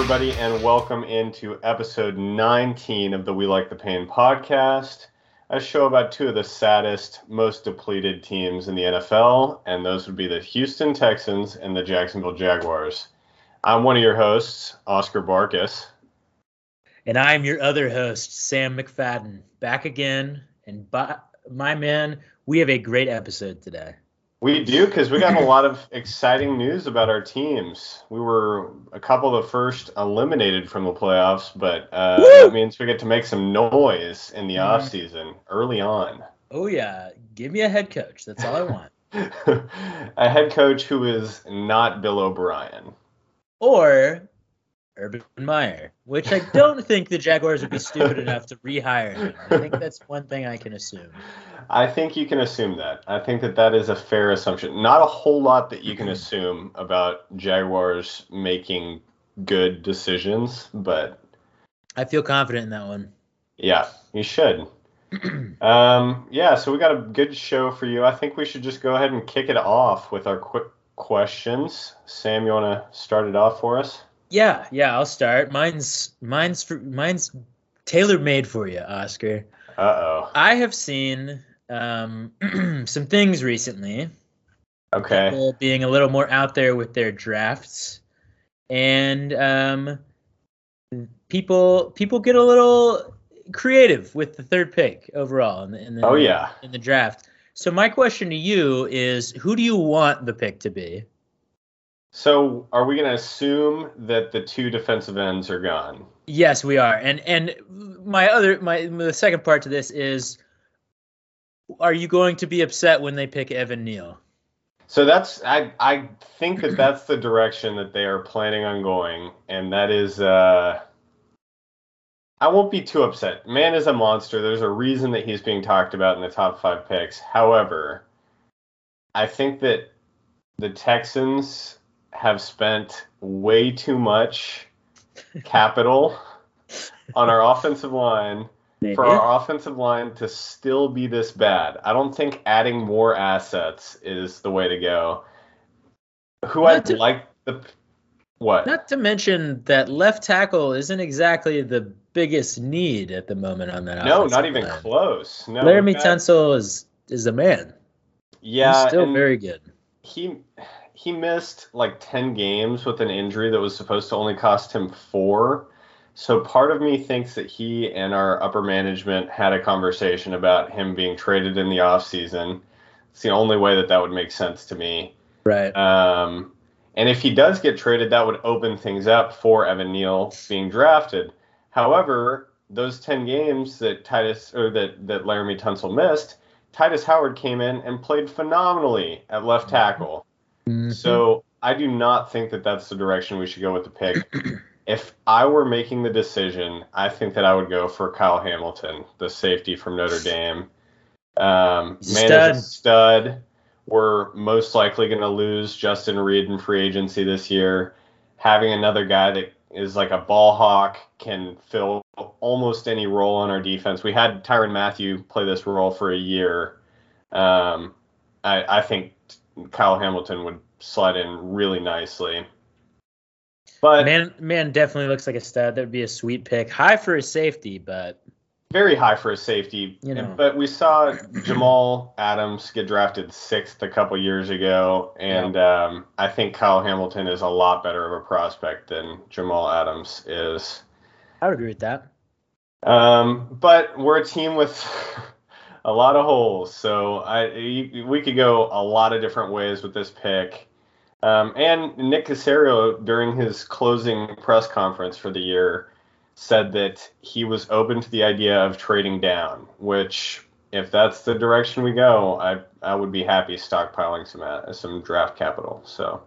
everybody, and welcome into episode 19 of the We Like the Pain podcast, a show about two of the saddest, most depleted teams in the NFL, and those would be the Houston Texans and the Jacksonville Jaguars. I'm one of your hosts, Oscar Barkus. And I'm your other host, Sam McFadden, back again. And by, my man, we have a great episode today. We do because we got a lot of exciting news about our teams. We were a couple of the first eliminated from the playoffs, but uh, that means we get to make some noise in the mm. off season early on. Oh yeah, give me a head coach. That's all I want. a head coach who is not Bill O'Brien. Or Urban Meyer, which I don't think the Jaguars would be stupid enough to rehire him. I think that's one thing I can assume. I think you can assume that. I think that that is a fair assumption. Not a whole lot that you can assume about Jaguars making good decisions, but I feel confident in that one. Yeah, you should. um, yeah, so we got a good show for you. I think we should just go ahead and kick it off with our quick questions. Sam, you want to start it off for us? Yeah, yeah, I'll start. Mine's mine's for, mine's tailor made for you, Oscar. Uh oh. I have seen um, some things recently. Okay. People being a little more out there with their drafts, and um, people people get a little creative with the third pick overall in the, in the oh yeah in the draft. So my question to you is, who do you want the pick to be? So, are we going to assume that the two defensive ends are gone? Yes, we are. And and my other my the second part to this is are you going to be upset when they pick Evan Neal? So that's I I think that that's the direction that they are planning on going and that is uh I won't be too upset. Man is a monster. There's a reason that he's being talked about in the top 5 picks. However, I think that the Texans have spent way too much capital on our offensive line Maybe. for our offensive line to still be this bad. I don't think adding more assets is the way to go. Who I'd to, like the what? Not to mention that left tackle isn't exactly the biggest need at the moment on that. No, not even line. close. No, Laremy Tunsil is is a man. Yeah, He's still very good. He he missed like 10 games with an injury that was supposed to only cost him four. So part of me thinks that he and our upper management had a conversation about him being traded in the offseason. It's the only way that that would make sense to me. Right. Um, and if he does get traded, that would open things up for Evan Neal being drafted. However, those 10 games that Titus or that, that Laremy Tunsil missed, Tytus Howard came in and played phenomenally at left tackle. Mm-hmm. So I do not think that that's the direction we should go with the pick. if I were making the decision, I think that I would go for Kyle Hamilton, the safety from Notre Dame. Um, man stud. is a stud. We're most likely going to lose Justin Reid in free agency this year. Having another guy that is like a ball hawk can fill almost any role on our defense. We had Tyrann Mathieu play this role for a year. Um, I, I think Kyle Hamilton would slide in really nicely. But man, man definitely looks like a stud. That would be a sweet pick. High for his safety, but very high for a safety. You know. But we saw Jamal Adams get drafted sixth a couple years ago, and yeah. um, I think Kyle Hamilton is a lot better of a prospect than Jamal Adams is. I would agree with that. Um, but we're a team with a lot of holes. So I we could go a lot of different ways with this pick. Um, and Nick Caserio during his closing press conference for the year said that he was open to the idea of trading down, which if that's the direction we go, I I would be happy stockpiling some uh, some draft capital. So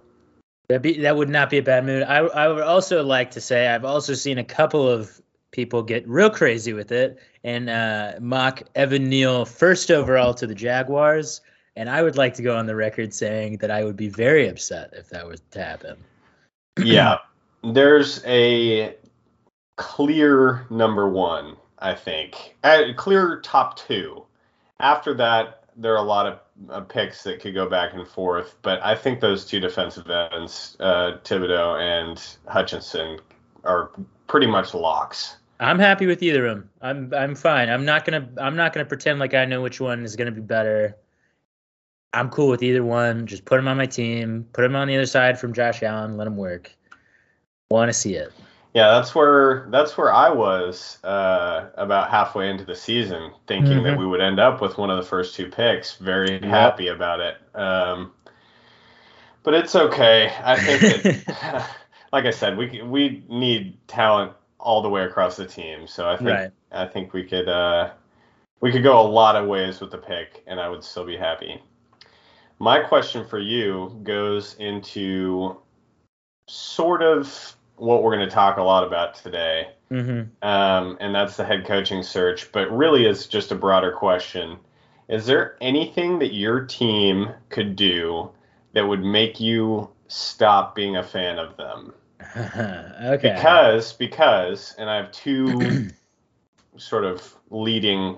that be that would not be a bad move. I I would also like to say I've also seen a couple of people get real crazy with it and uh, mock Evan Neal first overall to the Jaguars. And I would like to go on the record saying that I would be very upset if that was to happen. yeah, there's a clear number one, I think. A clear top two. After that, there are a lot of uh, picks that could go back and forth, but I think those two defensive ends, uh, Thibodeaux and Hutchinson, are pretty much locks. I'm happy with either of them. I'm I'm fine. I'm not gonna I'm not gonna pretend like I know which one is gonna be better. I'm cool with either one. Just put him on my team. Put him on the other side from Josh Allen. Let him work. Want to see it. Yeah, that's where that's where I was uh, about halfway into the season, thinking mm-hmm. that we would end up with one of the first two picks. Very yep. happy about it. Um, but it's okay. I think that, like I said, we we need talent all the way across the team. So I think right. I think we could uh, we could go a lot of ways with the pick, and I would still be happy. My question for you goes into sort of what we're going to talk a lot about today, mm-hmm. um, and that's the head coaching search. But really, it's just a broader question. Is there anything that your team could do that would make you stop being a fan of them? Okay. Because because, and I have two sort of leading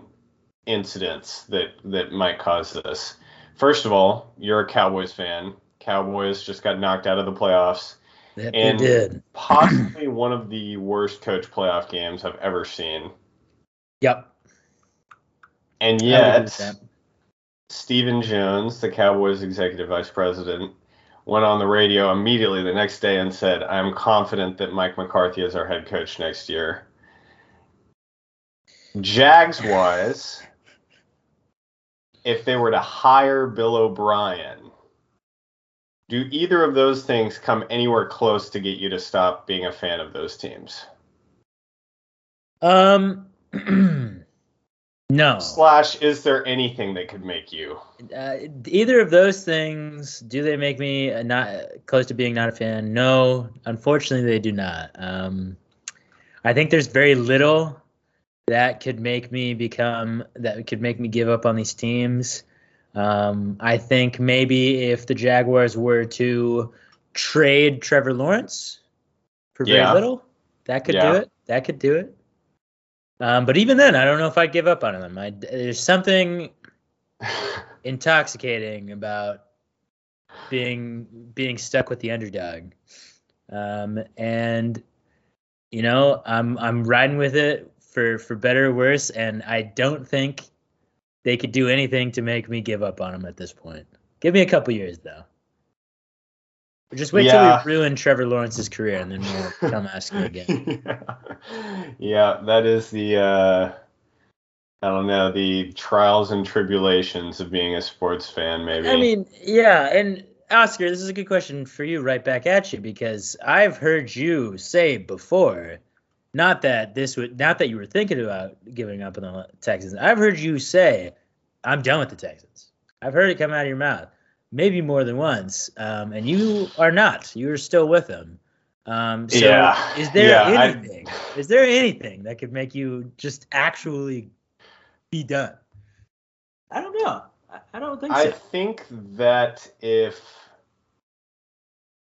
incidents that that might cause this. First of all, you're a Cowboys fan. Cowboys just got knocked out of the playoffs. That and did. possibly one of the worst coach playoff games I've ever seen. Yep. And yet, Stephen Jones, the Cowboys executive vice president, went on the radio immediately the next day and said, I'm confident that Mike McCarthy is our head coach next year. Jags wise, if they were to hire Bill O'Brien, do either of those things come anywhere close to get you to stop being a fan of those teams? Um, no. Slash, is there anything that could make you? Uh, either of those things, do they make me not close to being not a fan? No, unfortunately, they do not. Um, I think there's very little that could make me become that could make me give up on these teams. Um, I think maybe if the Jaguars were to trade Trevor Lawrence for very yeah. little, that could yeah. do it. That could do it. Um, but even then, I don't know if I'd give up on them. I, there's something intoxicating about being being stuck with the underdog. Um, and you know, I'm I'm riding with it for for better or worse, and I don't think they could do anything to make me give up on them at this point. Give me a couple years though. Just wait yeah. till we ruin Trevor Lawrence's career, and then we'll come ask you again. yeah. yeah, that is the uh, I don't know the trials and tribulations of being a sports fan. Maybe. I mean, yeah, and Oscar, this is a good question for you, right back at you, because I've heard you say before not that this would, not that you were thinking about giving up on the Texans. I've heard you say, "I'm done with the Texans." I've heard it come out of your mouth, maybe more than once. Um, and you are not. You are still with them. Um, so yeah. is there yeah, anything? I... Is there anything that could make you just actually be done? I don't know. I, I don't think I so. think that if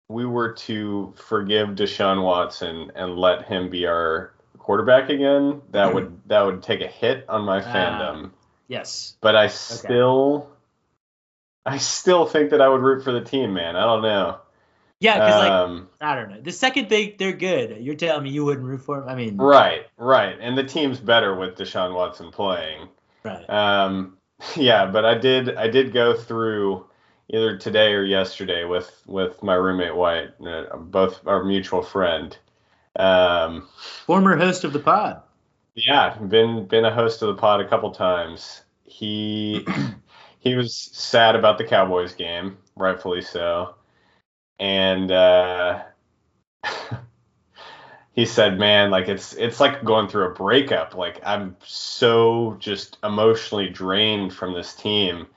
we were to forgive Deshaun Watson and let him be our quarterback again, that mm-hmm. would that would take a hit on my ah, fandom. Uh, yes. But I still okay. I still think that I would root for the team, man. I don't know. Yeah, because um, like I don't know. The second they they're good, you're telling me you wouldn't root for them. I mean, right, right, and the team's better with Deshaun Watson playing. Right. Um, yeah, but I did I did go through either today or yesterday with with my roommate White, uh, both our mutual friend. Um, Former host of the pod. Yeah, been been a host of the pod a couple times. He he was sad about the Cowboys game, rightfully so, and uh, he said, "Man, like it's it's like going through a breakup. Like I'm so just emotionally drained from this team."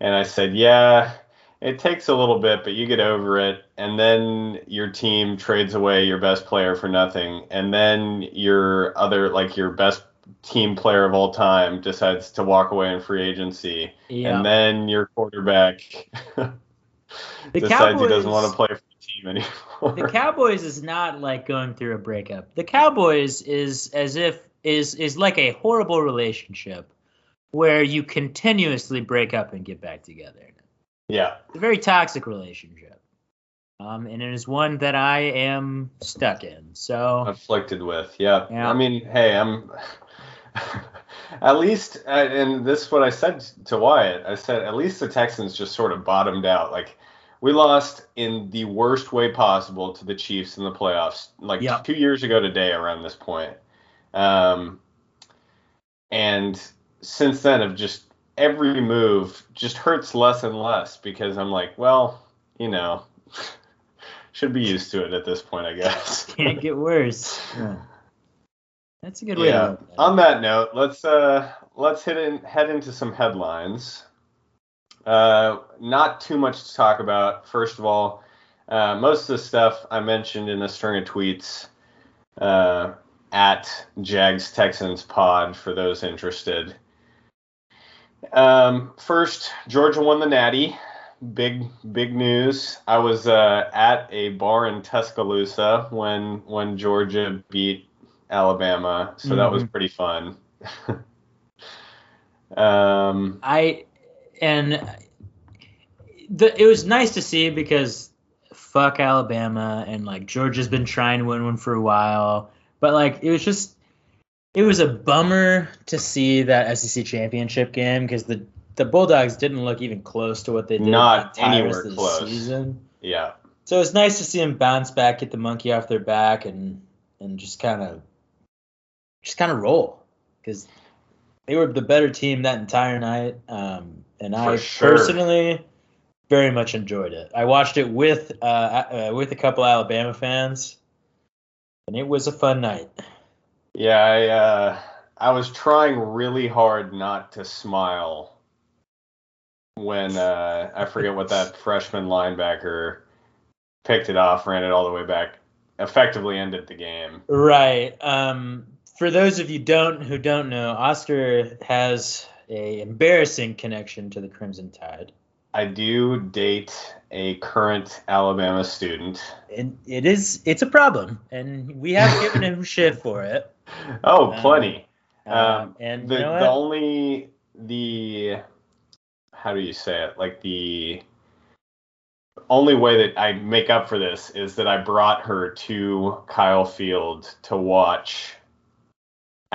And I said, "Yeah." it takes a little bit, but you get over it. And then your team trades away your best player for nothing. And then your other, like your best team player of all time decides to walk away in free agency. Yeah. And then your quarterback decides Cowboys, he doesn't want to play for the team anymore. The Cowboys is not like going through a breakup. The Cowboys is as if is is like a horrible relationship where you continuously break up and get back together. Yeah. It's a very toxic relationship. Um, and it is one that I am stuck in. So afflicted with. Yeah. Yeah. I mean, hey, I'm at least, uh, and this is what I said to Wyatt. I said at least the Texans just sort of bottomed out. Like we lost in the worst way possible to the Chiefs in the playoffs, like Yep. two years ago today around this point. Um, and since then, have just every move just hurts less and less because I'm like, well, you know, should be used to it at this point, I guess. can't get worse. Yeah. That's a good way yeah. to look at it. On that note, let's uh let's hit in, head into some headlines. Uh, not too much to talk about. First of all, uh, most of the stuff I mentioned in a string of tweets uh, at Jags Texans Pod for those interested. Um, first, Georgia won the Natty. Big big news. I was uh, at a bar in Tuscaloosa when when Georgia beat Alabama, so that was Mhm. pretty fun. um, I and the, it was nice to see because fuck Alabama and like Georgia's been trying to win one for a while, but like it was just it was a bummer to see that SEC championship game because the the Bulldogs didn't look even close to what they did Not the entire anywhere of the close. season. yeah, So it's nice to see them bounce back, get the monkey off their back, and and just kind of just kind of roll because they were the better team that entire night. Um, and I sure. personally very much enjoyed it. I watched it with uh, uh, with a couple Alabama fans, and it was a fun night. yeah. I uh, I was trying really hard not to smile when uh, I forget what that freshman linebacker picked it off, ran it all the way back, effectively ended the game. Right. Um, for those of you don't who don't know, Oscar has a embarrassing connection to the Crimson Tide. I do date a current Alabama student. it, it is it's a problem and we have given him shit for it Oh, Um, plenty. uh, Um, and the you know the only the how do you say it like the only way that I make up for this is that I brought her to Kyle Field to watch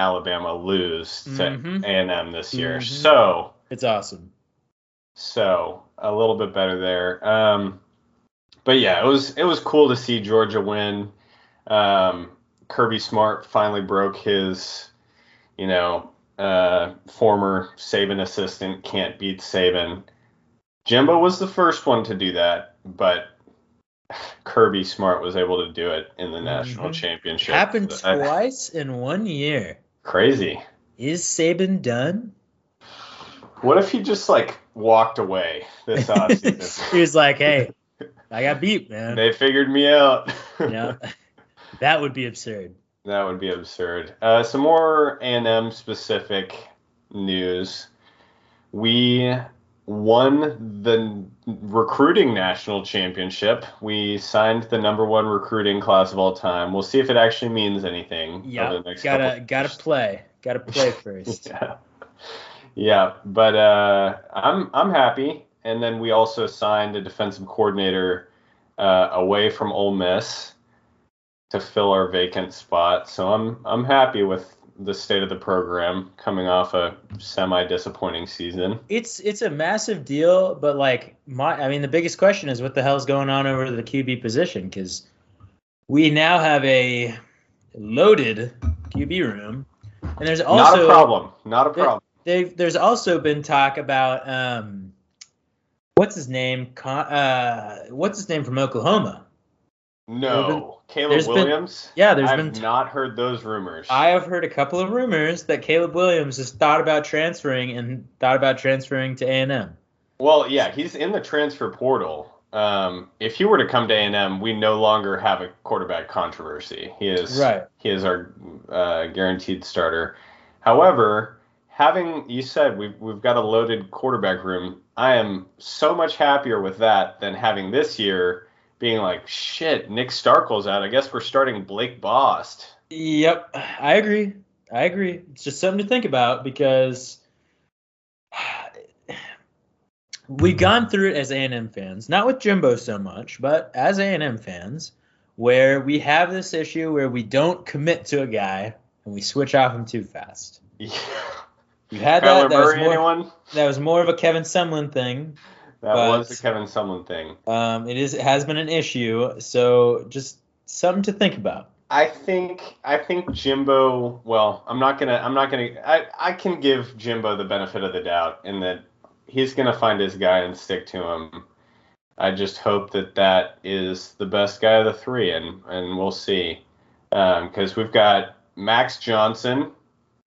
Alabama lose to Mhm. A&M this year. Mhm. So it's awesome so a little bit better there. Um, but yeah, it was it was cool to see Georgia win. Um, Kirby Smart finally broke his, you know, uh, former Saban assistant can't beat Saban. Jimbo was the first one to do that, but Kirby Smart was able to do it in the national Mhm. championship. happened Uh, twice in one year crazy. is Saban done What if he just like walked away this offseason? he was like hey I got beat man they figured me out. yeah that would be absurd That would be absurd. Uh, some more A&M specific news. We won the recruiting national championship. We signed the number one recruiting class of all time. We'll see if it actually means anything yeah the next couple gotta gotta play gotta play first yeah. Yeah, but uh, I'm I'm happy. And then we also signed a defensive coordinator uh, away from Ole Miss to fill our vacant spot. So I'm I'm happy with the state of the program coming off a semi disappointing season. it's it's a massive deal, but like my I mean the biggest question is what the hell's going on over the QB position because we now have a loaded QB room, and there's also Not a problem. Not a problem. they've- there's also been talk about um what's his name Con, uh what's his name from Oklahoma. No, Caleb there's been- Williams. Yeah, there's I've been t- not heard those rumors. I have heard a couple of rumors that Caleb Williams has thought about transferring and thought about transferring to A&M. Well, yeah, he's in the transfer portal. Um, if he were to come to A&M, we no longer have a quarterback controversy. He is Right. he is our uh, guaranteed starter. However, having you said we've we've got a loaded quarterback room, I am so much happier with that than having this year being like shit. Nick Starkel's out. I guess we're starting Blake Bost. Yep, I agree. I agree. It's just something to think about because we've gone through it as A&M fans, not with Jimbo so much, but as A&M fans, where we have this issue where we don't commit to a guy and we switch off him too fast. Yeah. You had Kyler that. That was, more, anyone? that was more of a Kevin Sumlin thing. That But- was the Kevin Sumlin thing. Um, it is it has been an issue, so just something to think about. I think I think Jimbo. Well, I'm not gonna. I'm not gonna. I I can give Jimbo the benefit of the doubt in that he's gonna find his guy and stick to him. I just hope that that is the best guy of the three, and and we'll see. Because we've got Max Johnson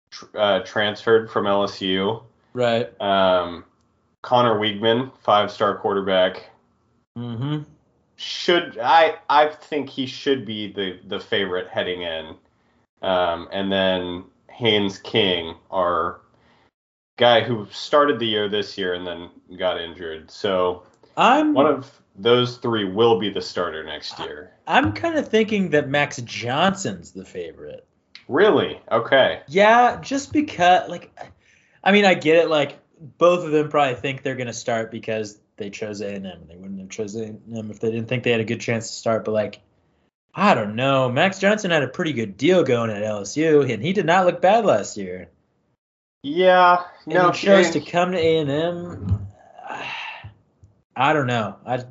tr- uh, transferred from LSU. Right. Um, Conner Weigman, five-star quarterback, Mm-hmm. should I I think he should be the the favorite heading in, um, and then Haynes King, our guy who started the year this year and then got injured. So I'm one of those three will be the starter next year. I'm kind of thinking that Max Johnson's the favorite. Really? Okay. Yeah, just because like I mean I get it like both of them probably think they're gonna start because they chose A and M. They wouldn't have chosen A&M if they didn't think they had a good chance to start. But like I don't know. Max Johnson had a pretty good deal going at LSU, and he did not look bad last year. Yeah. And No. he chose to come to A and M. I don't know. I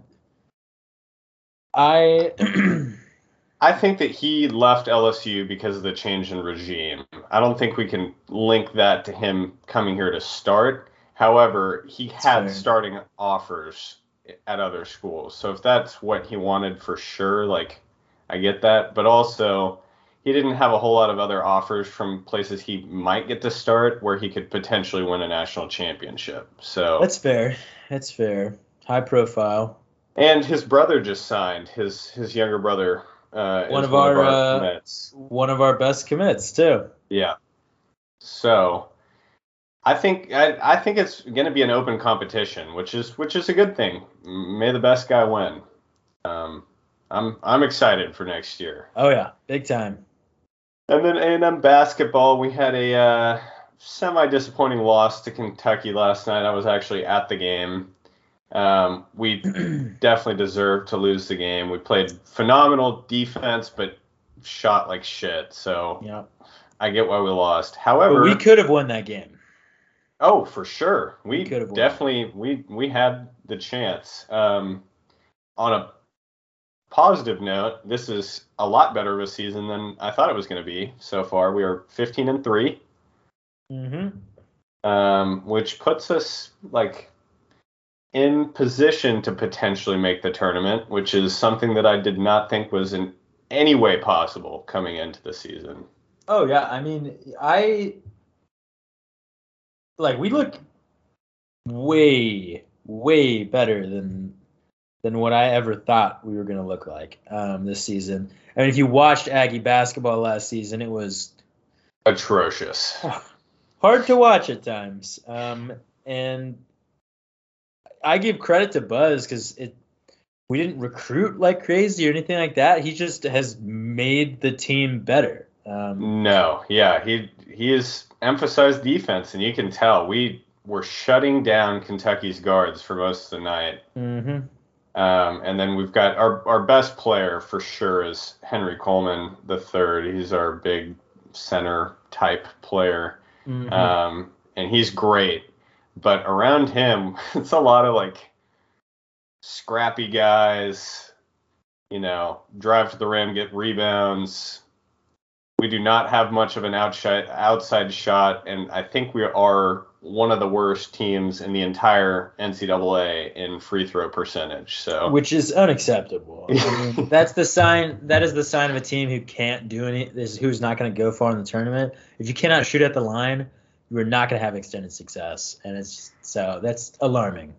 I I think that he left LSU because of the change in regime. I don't think we can link that to him coming here to start. However, he That's had fair. starting offers at other schools. So if that's what he wanted for sure, like I get that, but also he didn't have a whole lot of other offers from places he might get to start where he could potentially win a national championship. So that's fair. That's fair. High profile. and his brother just signed. His his younger brother uh, One of our, uh. One of our best commits too. Yeah. So I think I, I think it's going to be an open competition, which is which is a good thing. May the best guy win. Um, I'm I'm excited for next year. Oh yeah, big time. And then A&M basketball, we had a uh, semi disappointing loss to Kentucky last night. I was actually at the game. Um, we definitely deserved to lose the game. We played phenomenal defense, but shot like shit. So yeah. I get why we lost. However, But we could have won that game. Oh, for sure. We definitely we we had the chance. Um, on a positive note, this is a lot better of a season than I thought it was going to be so far. We are 15 and three, Mm-hmm. um, which puts us like in position to potentially make the tournament, which is something that I did not think was in any way possible coming into the season. Oh yeah, I mean, I like we look way way better than than what I ever thought we were gonna look like um, this season. I mean, if you watched Aggie basketball last season, it was Atrocious. hard to watch at times. Um, and I give credit to Buzz because it we didn't recruit like crazy or anything like that. He just has made the team better. Um, No, yeah, he he has emphasized defense, and you can tell we were shutting down Kentucky's guards for most of the night. hmm Um, and then we've got our our best player for sure is Henry Coleman the third. He's our big center type player, Mhm. um, and he's great. But around him, it's a lot of like scrappy guys. You know, drive to the rim, get rebounds. We do not have much of an outside outside shot, and I think we are one of the worst teams in the entire NCAA in free throw percentage. So which is unacceptable. I mean, that's the sign. That is the sign of a team who can't do any. This who's not going to go far in the tournament. If you cannot shoot at the line, you are not going to have extended success, and it's so that's alarming.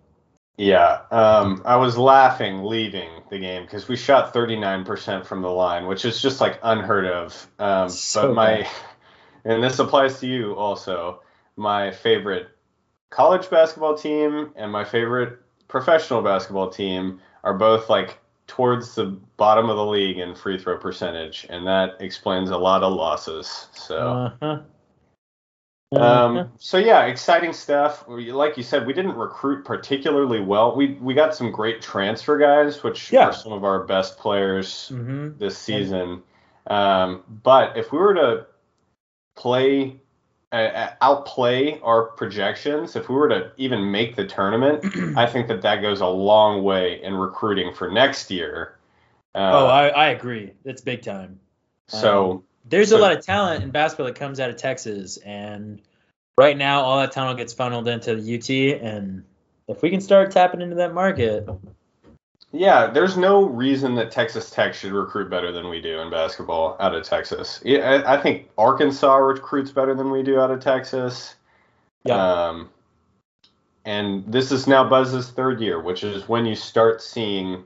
Yeah, um, I was laughing leaving the game because we shot 39% from the line, which is just like unheard of. Um, So but my, and this applies to you also, my favorite college basketball team and my favorite professional basketball team are both like towards the bottom of the league in free throw percentage, and that explains a lot of losses. So Uh-huh. Um, so yeah, exciting stuff. We, like you said, we didn't recruit particularly well. We we got some great transfer guys, which Yeah. are some of our best players Mhm. this season. Um, but if we were to play uh, uh, outplay our projections, if we were to even make the tournament, I think that that goes a long way in recruiting for next year. Uh, oh, I, I agree. It's big time. so There's a lot of talent in basketball that comes out of Texas, and right now all that talent gets funneled into the UT. And if we can start tapping into that market, Yeah, there's no reason that Texas Tech should recruit better than we do in basketball out of Texas. Yeah, I, I think Arkansas recruits better than we do out of Texas. Yeah. Um, and this is now Buzz's third year, which is when you start seeing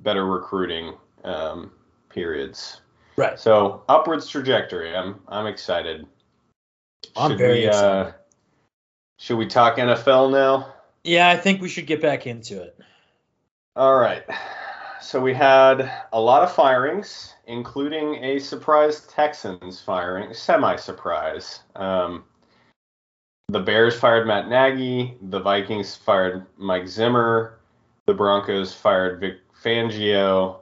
better recruiting um, periods. Right? So upwards trajectory. I'm I'm excited. I'm very we, excited. Uh, should we talk NFL now? Yeah, I think we should get back into it. All right. So we had a lot of firings, including a surprise Texans firing, semi-surprise. Um, the Bears fired Matt Nagy. The Vikings fired Mike Zimmer. The Broncos fired Vic Fangio.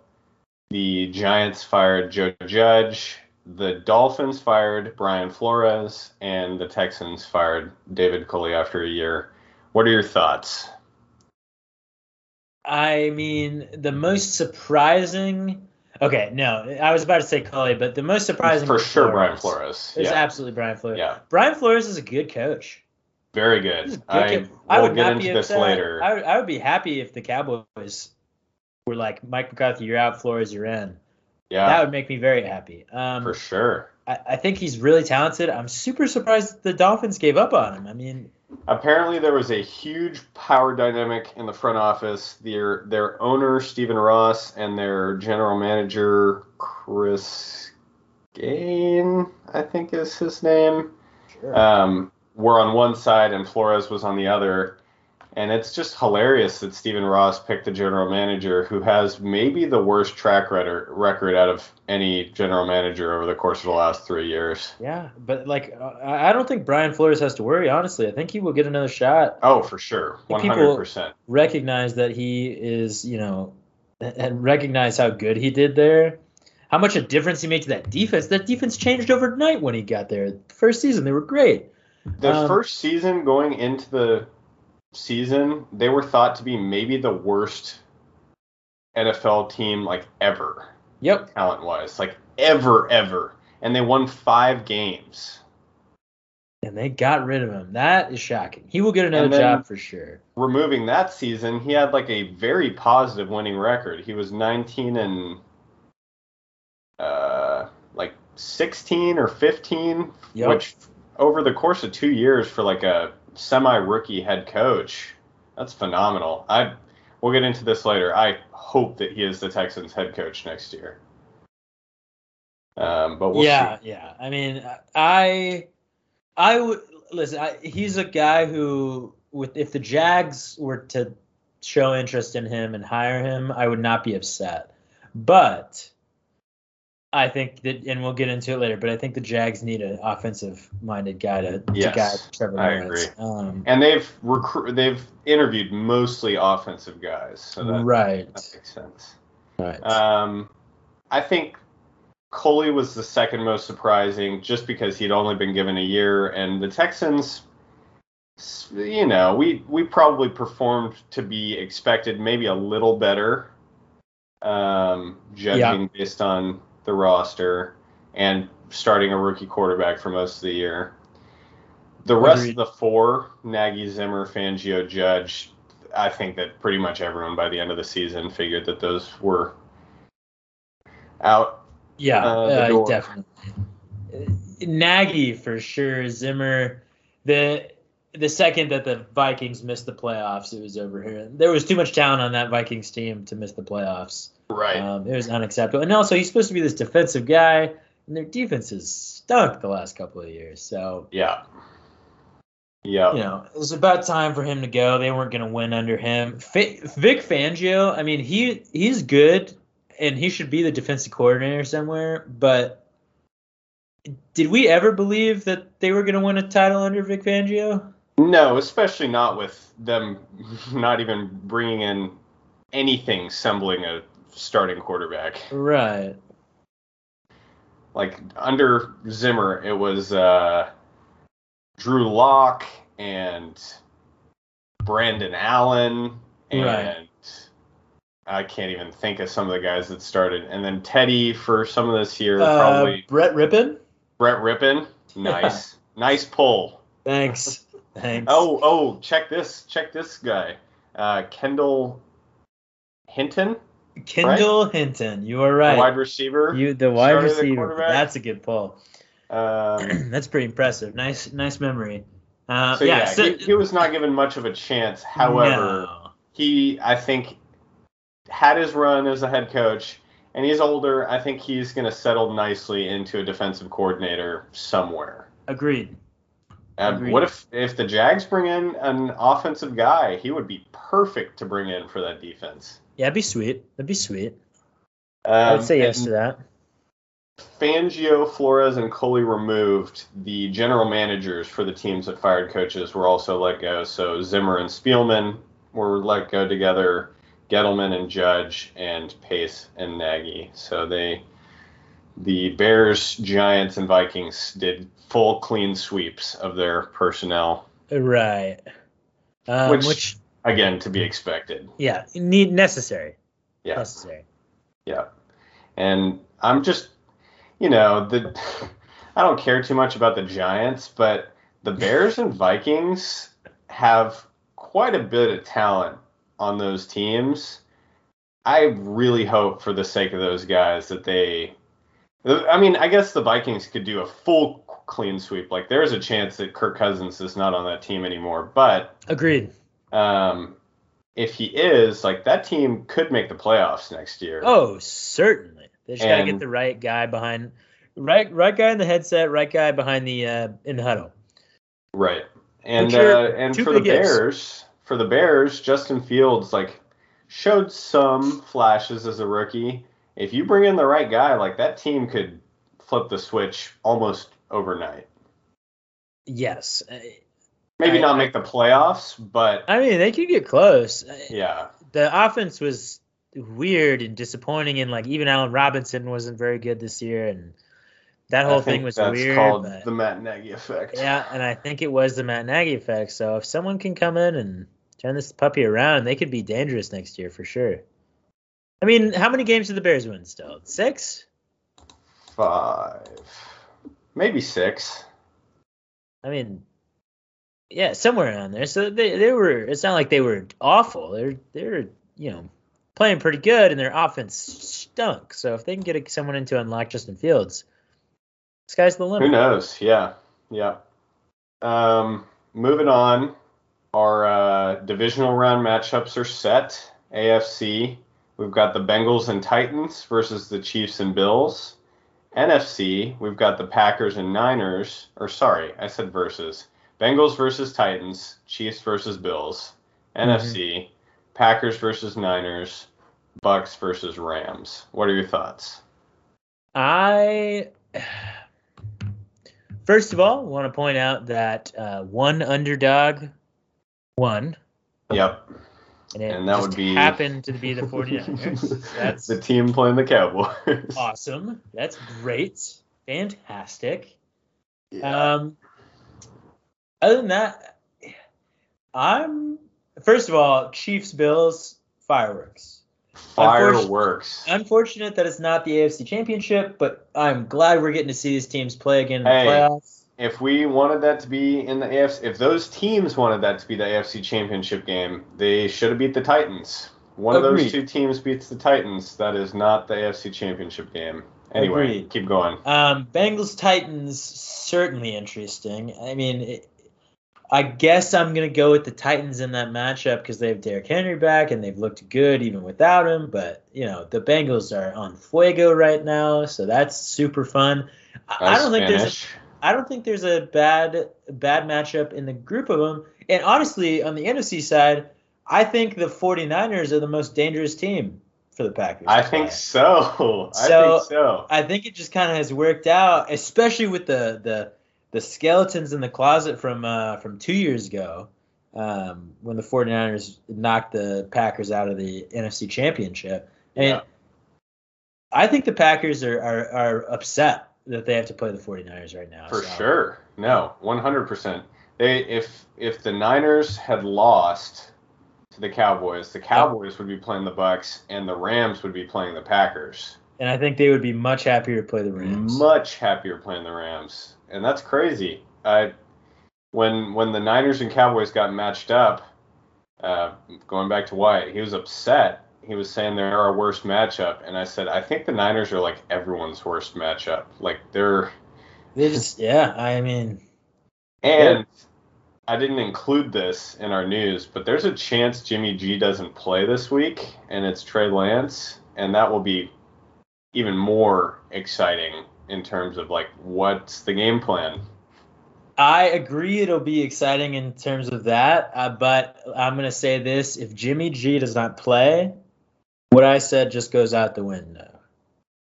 The Giants fired Joe Judge. The Dolphins fired Brian Flores, and the Texans fired David Culley after a year. What are your thoughts? I mean, the most surprising. Okay, no, I was about to say Culley, but the most surprising For sure, Brian Flores. It's Yeah. absolutely Brian Flores. Yeah. Brian Flores is a good coach. Very good. good I coach. I would get not into be this upset. later. I would, I would be happy if the Cowboys were like Mike McCarthy, you're out, Flores, you're in. yeah, That would make me very happy. Um, for sure. I, I think he's really talented. I'm super surprised the Dolphins gave up on him. I mean, Apparently, there was a huge power dynamic in the front office. Their their owner Stephen Ross and their general manager Chris Gain, I think is his name, um, were on one side and Flores was on the other. And it's just hilarious that Stephen Ross picked the general manager who has maybe the worst track record record out of any general manager over the course of the last three years. yeah, but like, I don't think Brian Flores has to worry. Honestly, I think he will get another shot. Oh, for sure, one people- hundred percent. Recognize that he is, you know, and recognize how good he did there. How much a difference he made to that defense. That defense changed overnight when he got there. First season, they were great. The Um, first season going into the season, they were thought to be maybe the worst NFL team like ever, Yep. talent wise, like ever, ever, and they won five games. And they got rid of him. That is shocking. He will get another job for sure. removing that season, he had like a very positive winning record. He was 19 and uh, like 16 or 15, Yep. which over the course of two years for like a semi-rookie head coach, that's phenomenal. I we'll get into this later. I hope that he is the Texans head coach next year. Um, but we'll yeah, see. yeah. I mean, I, I would listen. I, he's a guy who, with if the Jags were to show interest in him and hire him, I would not be upset. But I think that, and we'll get into it later. But I think the Jags need an offensive-minded guy to, to Yes, guide Trevor I agree. Um, And they've recruit they've interviewed mostly offensive guys, so that, right, that makes sense. right. Um, I think Culley was the second most surprising just because he'd only been given a year, and the Texans, you know, we we probably performed to be expected, maybe a little better, um, judging based on the roster and starting a rookie quarterback for most of the year. The rest Agreed. of the four, Nagy, Zimmer, Fangio, Judge, I think that pretty much everyone by the end of the season figured that those were out. Yeah, Uh, uh, definitely. Nagy for sure. Zimmer. The the second that the Vikings missed the playoffs, it was over here. There was too much talent on that Vikings team to miss the playoffs. Right. Um, it was unacceptable. And also, he's supposed to be this defensive guy, and their defense has stunk the last couple of years. So yeah. Yeah. you know, it was about time for him to go. They weren't going to win under him. Fa- Vic Fangio, I mean, he he's good, and he should be the defensive coordinator somewhere. But Did we ever believe that they were going to win a title under Vic Fangio? No, especially not with them not even bringing in anything sembling a starting quarterback. Right. Like under Zimmer, it was uh, Drew Lock and Brandon Allen and Right. I can't even think of some of the guys that started. And then Teddy for some of this year, Uh, probably Brett Rypien. Brett Rypien. Nice, nice pull. Thanks. Thanks. Oh, oh, check this, check this guy, uh, Kendall Hinton, Kendall Hinton. You are the right. wide receiver. you the wide receiver. quarterback. That's a good pull. Um, That's pretty impressive. Nice, nice memory. Uh, so yeah. yeah, so, he, he was not given much of a chance. However, no. he, I think, had his run as a head coach, and he's older. I think he's going to settle nicely into a defensive coordinator somewhere. agreed. Um, Agreed. what if if the Jags bring in an offensive guy? He would be perfect to bring in for that defense. Yeah, that'd be sweet. That'd be sweet. Um, I would say yes to that. Fangio, Flores, and Culley removed. The general managers for the teams that fired coaches were also let go. So Zimmer and Spielman were let go together. Gettleman and Judge and Pace and Nagy. So they, the Bears, Giants, and Vikings did full clean sweeps of their personnel. Right. Um, Which- which, Again, to be expected. yeah, need necessary. Yeah. Necessary. Yeah. And I'm just, you know, the I don't care too much about the Giants, but the Bears and Vikings have quite a bit of talent on those teams. I really hope for the sake of those guys that they I mean, I guess the Vikings could do a full clean sweep. Like there's a chance that Kirk Cousins is not on that team anymore, but Agreed. Um if he is, like that team could make the playoffs next year. Oh, certainly. They just gotta get the right guy behind, right, right guy in the headset, right guy behind the uh, in the huddle. Right. And are uh, and for the ifs. Bears, for the Bears, Justin Fields like showed some flashes as a rookie. If you bring in the right guy, like that team could flip the switch almost overnight. Yes. Maybe I- not make the playoffs, but I mean, they could get close. Uh, yeah. The offense was weird and disappointing, and like even Allen Robinson wasn't very good this year, and that whole thing was that's weird. called but- the Matt Nagy effect. Yeah, and I think it was the Matt Nagy effect. So if someone can come in and turn this puppy around, they could be dangerous next year for sure. I mean, how many games did the Bears win still? Six? Five, maybe six. I mean, yeah, somewhere around there. So they they were. It's not like they were awful. They're they're you know playing pretty good, and their offense stunk. So if they can get someone into unlock Justin Fields, sky's the limit. Who knows? Yeah, yeah. Um, moving on, our uh, divisional round matchups are set. AFC, we've got the Bengals and Titans versus the Chiefs and Bills. NFC, we've got the Packers and Niners. Or sorry, I said versus. Bengals versus Titans, Chiefs versus Bills. NFC, Packers versus Niners, Bucks versus Rams. What are your thoughts? I first of all want to point out that uh, one underdog won, Yep. and And that would be- happened to be the 49ers. That's the team playing the Cowboys. awesome. That's great. Fantastic. Yeah. Um, other than that, I'm first of all Chiefs Bills fireworks. Fireworks. Unfortunate that it's not the AFC Championship, but I'm glad we're getting to see these teams play again in the playoffs. If we wanted that to be in the AFC, if those teams wanted that to be the AFC Championship game, they should have beat the Titans. One of those two teams beats the Titans. That is not the AFC Championship game. Anyway, Agreed. keep going. Um, Bengals Titans certainly interesting. I mean, it, I guess I'm gonna go with the Titans in that matchup because they have Derrick Henry back and they've looked good even without him. But you know, the Bengals are on fuego right now, so that's super fun. I, I don't think there's a, Spanish. I don't think there's a bad bad matchup in the group of them. And honestly, on the NFC side, I think the 49ers are the most dangerous team. for the Packers. I think so. I So- think so. I think it just kind of has worked out, especially with the the the skeletons in the closet from uh, from two years ago um, when the 49ers knocked the Packers out of the NFC Championship. And Yeah. I think the Packers are, are, are upset that they have to play the 49ers right now. For so- sure. No, 100%. They if if the Niners had lost to the Cowboys, the Cowboys would be playing the Bucks and the Rams would be playing the Packers. And I think they would be much happier to play the Rams. Much happier playing the Rams. And that's crazy. I when when the Niners and Cowboys got matched up, uh, going back to Wyatt, he was upset. He was saying they're our worst matchup, and I said I think the Niners are like everyone's worst matchup. Like they're They just, yeah, I mean, And I didn't include this in our news, but there's a chance Jimmy G doesn't play this week, and it's Trey Lance, and that will be even more exciting in terms of like what's the game plan. I agree it'll be exciting in terms of that, uh, but I'm going to say this if Jimmy G does not play, what I said just goes out the window.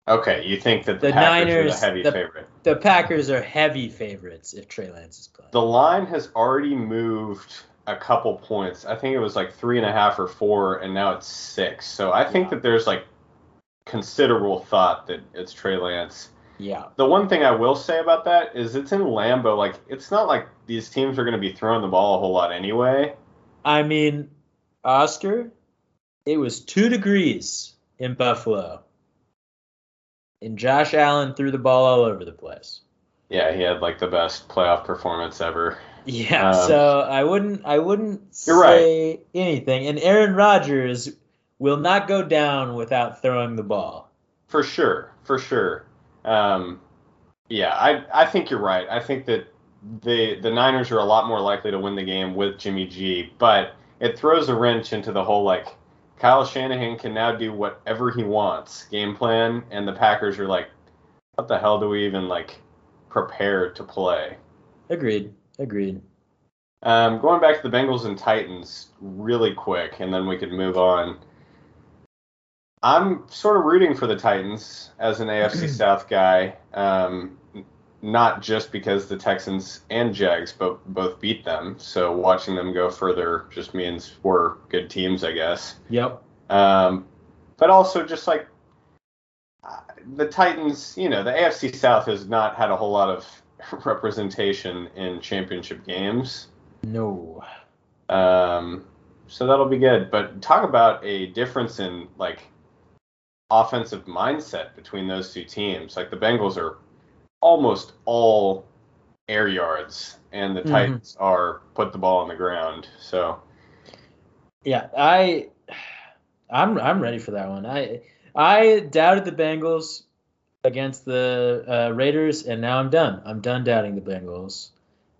Okay, you think that the, The Packers are Niners- the heavy the- favorite? The Packers are heavy favorites if Trey Lance is playing. The line has already moved a couple points. I think it was like three and a half or four, and now it's six. So I think that there's like considerable thought that it's Trey Lance. Yeah. The one thing I will say about that is it's in Lambeau. Like it's not like these teams are going to be throwing the ball a whole lot anyway. I mean, Oscar, it was two degrees in Buffalo. And Josh Allen threw the ball all over the place. Yeah, he had like the best playoff performance ever. Yeah, Um, so I wouldn't I wouldn't You're right. say anything. And Aaron Rodgers will not go down without throwing the ball. For sure, for sure. Um, yeah, I I think you're right. I think that the the Niners are a lot more likely to win the game with Jimmy G, but it throws a wrench into the whole like Kyle Shanahan can now do whatever he wants game plan, and the Packers are like, what the hell do we even like prepare to play? Agreed. Agreed. Um, going back to the Bengals and Titans really quick, and then we could move on. I'm sort of rooting for the Titans as an AFC South guy, um, not just because the Texans and Jags both both beat them. So watching them go further just means we're good teams, I guess. Yep. Um, but also just like uh, the Titans, you know, the AFC South has not had a whole lot of representation in championship games. No. Um, so that'll be good. But talk about a difference in like offensive mindset between those two teams. Like the Bengals are almost all air yards, and the Mhm. Titans are put the ball on the ground. So Yeah, I I'm I'm ready for that one. I I doubted the Bengals against the uh, Raiders, and now I'm done. I'm done doubting the Bengals,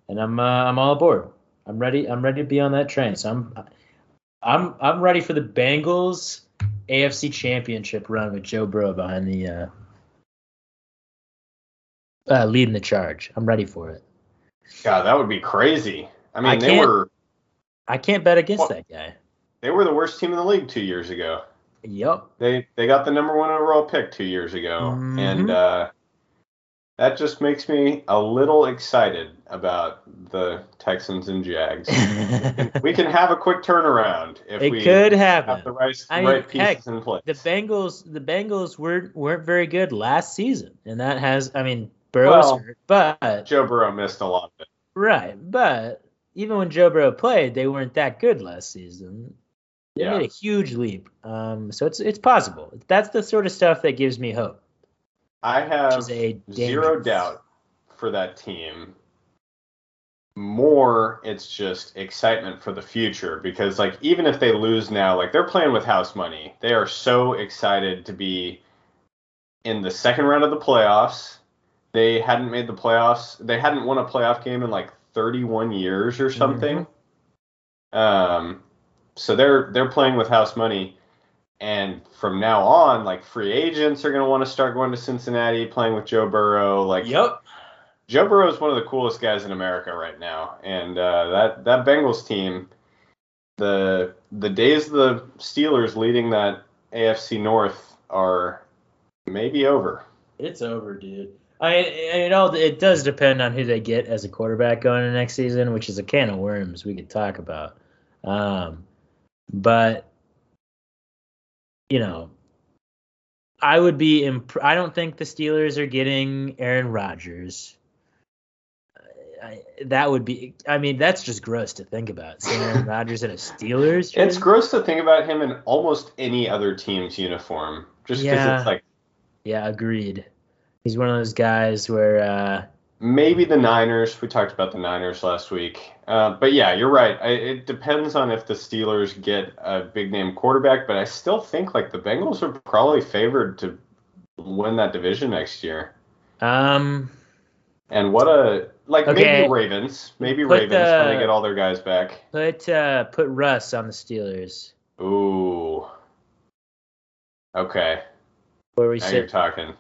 and I'm uh, I'm all aboard. I'm ready. I'm ready to be on that train. So I'm I'm I'm ready for the Bengals AFC Championship run with Joe Burrow behind the uh, uh, leading the charge. I'm ready for it. God, that would be crazy. I mean, I they were I can't bet against Well- that guy. they were the worst team in the league two years ago. Yep. They they got the number one overall pick two years ago, Mhm. and uh, that just makes me a little excited about the Texans and Jags. we can have a quick turnaround if it we could have the right, I mean, right pieces heck, in place. the Bengals the Bengals weren't weren't very good last season, and that has I mean Burrow's Well- hurt, but Joe Burrow missed a lot of it. right, but even when Joe Burrow played, they weren't that good last season. They Yeah. made a huge leap, um, so it's it's possible. That's the sort of stuff that gives me hope. I have a zero doubt for that team. More, it's just excitement for the future because, like, even if they lose now, like, they're playing with house money. They are so excited to be in the second round of the playoffs. They hadn't made the playoffs. They hadn't won a playoff game in like 31 years or something. Um, so they're they're playing with house money, and from now on, like free agents are going to want to start going to Cincinnati, playing with Joe Burrow. Like Yep. Joe Burrow is one of the coolest guys in America right now, and uh, that that Bengals team, the the days of the Steelers leading that AFC North are maybe over. It's over, dude. I you know it does depend on who they get as a quarterback going into next season, which is a can of worms we could talk about. Um, but you know, I would be. Imp- I don't think the Steelers are getting Aaron Rodgers. I, that would be. I mean, that's just gross to think about. Seeing Aaron Rodgers in a Steelers. Jersey. It's gross to think about him in almost any other team's uniform, just because yeah. it's like. Yeah, agreed. He's one of those guys where. Uh, Maybe the Niners. We talked about the Niners last week. Uh, but yeah, you're right. I, it depends on if the Steelers get a big name quarterback, but I still think like the Bengals are probably favored to win that division next year. Um. And what a like okay. maybe Ravens, maybe put Ravens the, when they get all their guys back. Put uh put Russ on the Steelers. Ooh. Okay. Where we now sit. you're talking.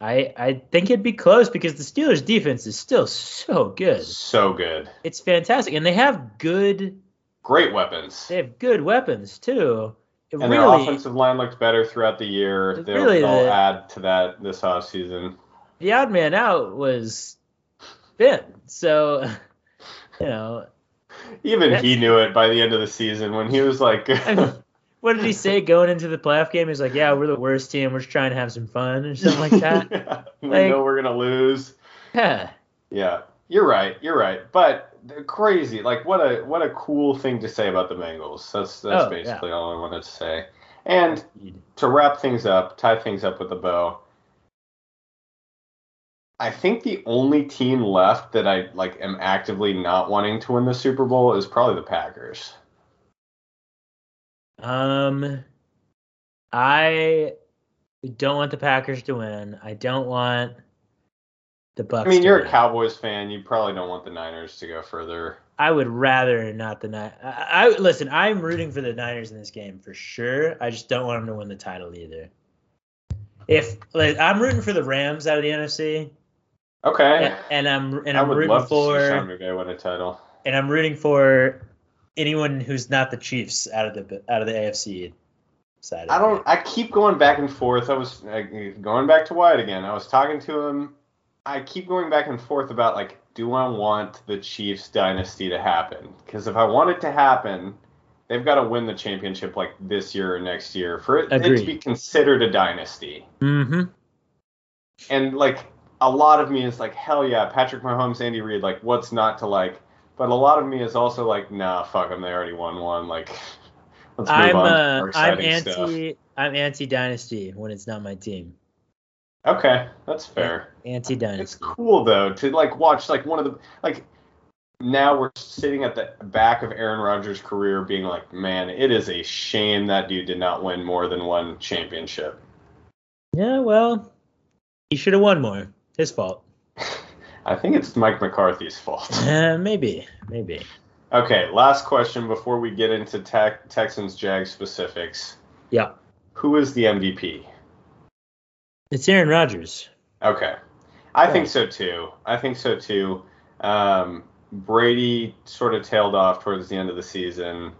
I I think it'd be close because the Steelers defense is still so good. So good. It's fantastic, and they have good, great weapons. They have good weapons too. It and really, their offensive line looked better throughout the year. They'll, really they'll the, add to that this offseason. The odd man out was Ben, so you know. Even he knew it by the end of the season when he was like. I mean, what did he say going into the playoff game? He's like, "Yeah, we're the worst team. We're just trying to have some fun or something like that." yeah, we like, know we're gonna lose. Yeah. Yeah, you're right. You're right. But crazy. Like, what a what a cool thing to say about the Bengals. That's that's oh, basically yeah. all I wanted to say. And to wrap things up, tie things up with a bow. I think the only team left that I like am actively not wanting to win the Super Bowl is probably the Packers. Um, I don't want the Packers to win. I don't want the Bucs. I mean, you're win. a Cowboys fan. You probably don't want the Niners to go further. I would rather not the Niners. I, I listen. I'm rooting for the Niners in this game for sure. I just don't want them to win the title either. If like, I'm rooting for the Rams out of the NFC. Okay. And, and I'm and I'm rooting for Sean McVay win a title. And I'm rooting for anyone who's not the Chiefs out of the out of the AFC side. I don't. I keep going back and forth. I was uh, going back to Wyatt again. I was talking to him. I keep going back and forth about like, do I want the Chiefs dynasty to happen? Because if I want it to happen, they've got to win the championship like this year or next year for it, it to be considered a dynasty. Mm-hmm. And like a lot of me is like, hell yeah, Patrick Mahomes, Andy Reid. Like, what's not to like? But a lot of me is also like, nah, fuck them. They already won one. Like, let's move I'm, on. Uh, I'm anti. Stuff. I'm anti dynasty when it's not my team. Okay, that's fair. Anti dynasty. It's cool though to like watch like one of the like. Now we're sitting at the back of Aaron Rodgers' career, being like, man, it is a shame that dude did not win more than one championship. Yeah, well, he should have won more. His fault. I think it's Mike McCarthy's fault. Uh, maybe, maybe. Okay, last question before we get into te- Texans Jag specifics. Yeah. Who is the MVP? It's Aaron Rodgers. Okay. I yeah. think so too. I think so too. Um, Brady sort of tailed off towards the end of the season,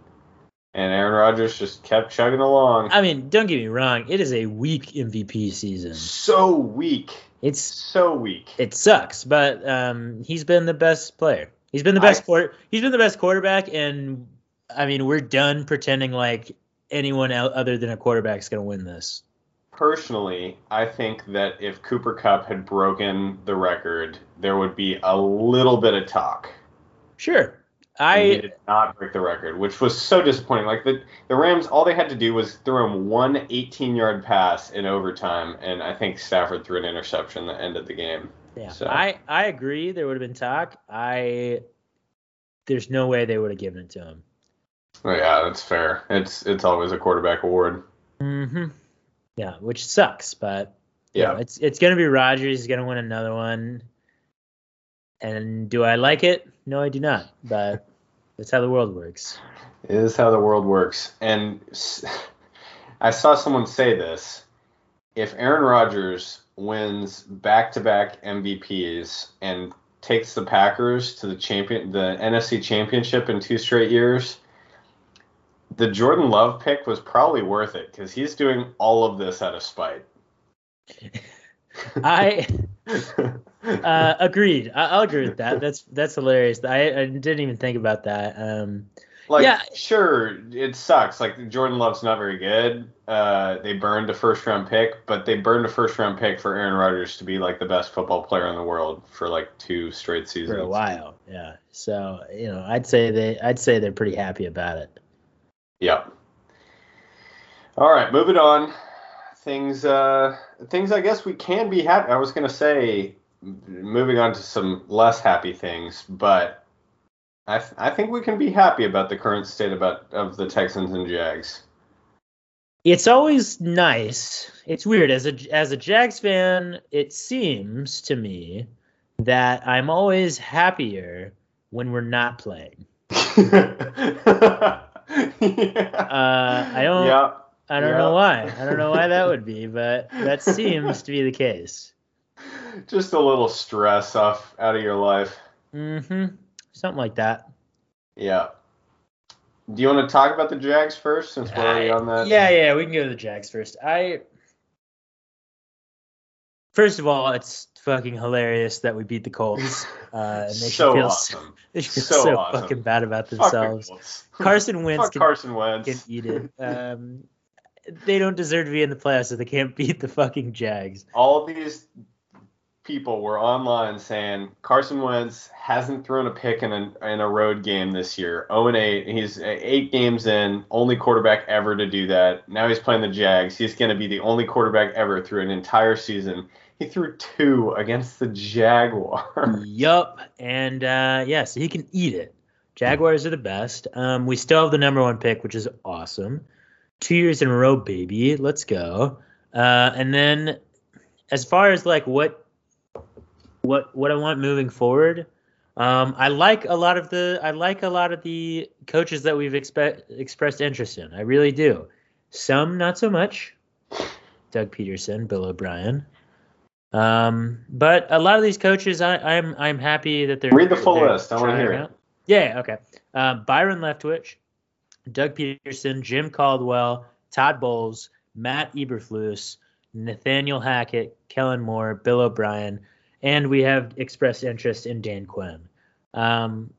and Aaron Rodgers just kept chugging along. I mean, don't get me wrong. It is a weak MVP season. So weak. It's so weak. It sucks, but um, he's been the best player. He's been the best I, quarter. He's been the best quarterback, and I mean, we're done pretending like anyone other than a quarterback is going to win this. Personally, I think that if Cooper Kupp had broken the record, there would be a little bit of talk. Sure, I did not break the record, which was so disappointing. Like the the Rams, all they had to do was throw him one 18 yard pass in overtime, and I think Stafford threw an interception that ended the game. Yeah, so. I I agree. There would have been talk. I there's no way they would have given it to him. Oh, yeah, that's fair. It's it's always a quarterback award. Mm-hmm. Yeah, which sucks, but yeah, know, it's it's gonna be Rodgers. He's gonna win another one. And do I like it? No, I do not. But that's how the world works. It is how the world works. And I saw someone say this. If Aaron Rodgers wins back-to-back MVPs and takes the Packers to the champion the NFC championship in two straight years, the Jordan Love pick was probably worth it because he's doing all of this out of spite. I uh, agreed. I, will agree with that. That's that's hilarious. I, I didn't even think about that. Um, like, yeah. sure, it sucks. Like Jordan Love's not very good. Uh, they burned a first round pick, but they burned a first round pick for Aaron Rodgers to be like the best football player in the world for like two straight seasons. For a while, yeah. So you know, I'd say they, I'd say they're pretty happy about it. Yeah. All right, moving on. Things, uh, things. I guess we can be happy. I was gonna say, moving on to some less happy things, but I, th- I think we can be happy about the current state about of the Texans and Jags. It's always nice. It's weird as a as a Jags fan. It seems to me that I'm always happier when we're not playing. yeah. uh, I don't. Yeah. I don't yeah. know why. I don't know why that would be, but that seems to be the case. Just a little stress off out of your life. Mm-hmm something like that. Yeah. Do you want to talk about the Jags first, since we're already on that? Yeah, yeah, we can go to the Jags first. I first of all, it's fucking hilarious that we beat the Colts. Uh, and they so feel awesome. so, they feel so, so awesome. fucking bad about themselves. Carson Wentz can, Carson Wentz can eat it. Um, they don't deserve to be in the playoffs if they can't beat the fucking Jags. All these people were online saying Carson Wentz hasn't thrown a pick in a, in a road game this year. 0 and 8. He's eight games in, only quarterback ever to do that. Now he's playing the Jags. He's going to be the only quarterback ever through an entire season. He threw two against the Jaguars. Yup. And uh, yeah, so he can eat it. Jaguars are the best. Um, we still have the number one pick, which is awesome. Two years in a row, baby. Let's go. Uh, and then as far as like what what what I want moving forward. Um, I like a lot of the I like a lot of the coaches that we've expect, expressed interest in. I really do. Some not so much. Doug Pederson, Bill O'Brien. Um, but a lot of these coaches, I, am I'm, I'm happy that they're read the full list. I want to hear it. Yeah, okay. Uh, Byron Leftwich, Doug Pederson, Jim Caldwell, Todd Bowles, Matt Eberflus, Nathaniel Hackett, Kellen Moore, Bill O'Brien, and we have expressed interest in Dan Quinn. Um,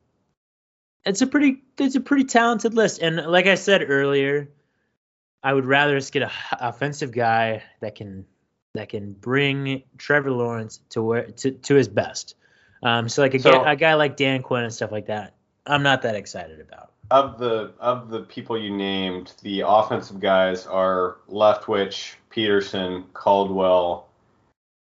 it's a pretty it's a pretty talented list, and like I said earlier, I would rather just get a offensive guy that can that can bring Trevor Lawrence to where to, to his best. Um, so like a, so, guy, a guy like Dan Quinn and stuff like that, I'm not that excited about. Of the of the people you named, the offensive guys are Leftwich, Pederson, Caldwell,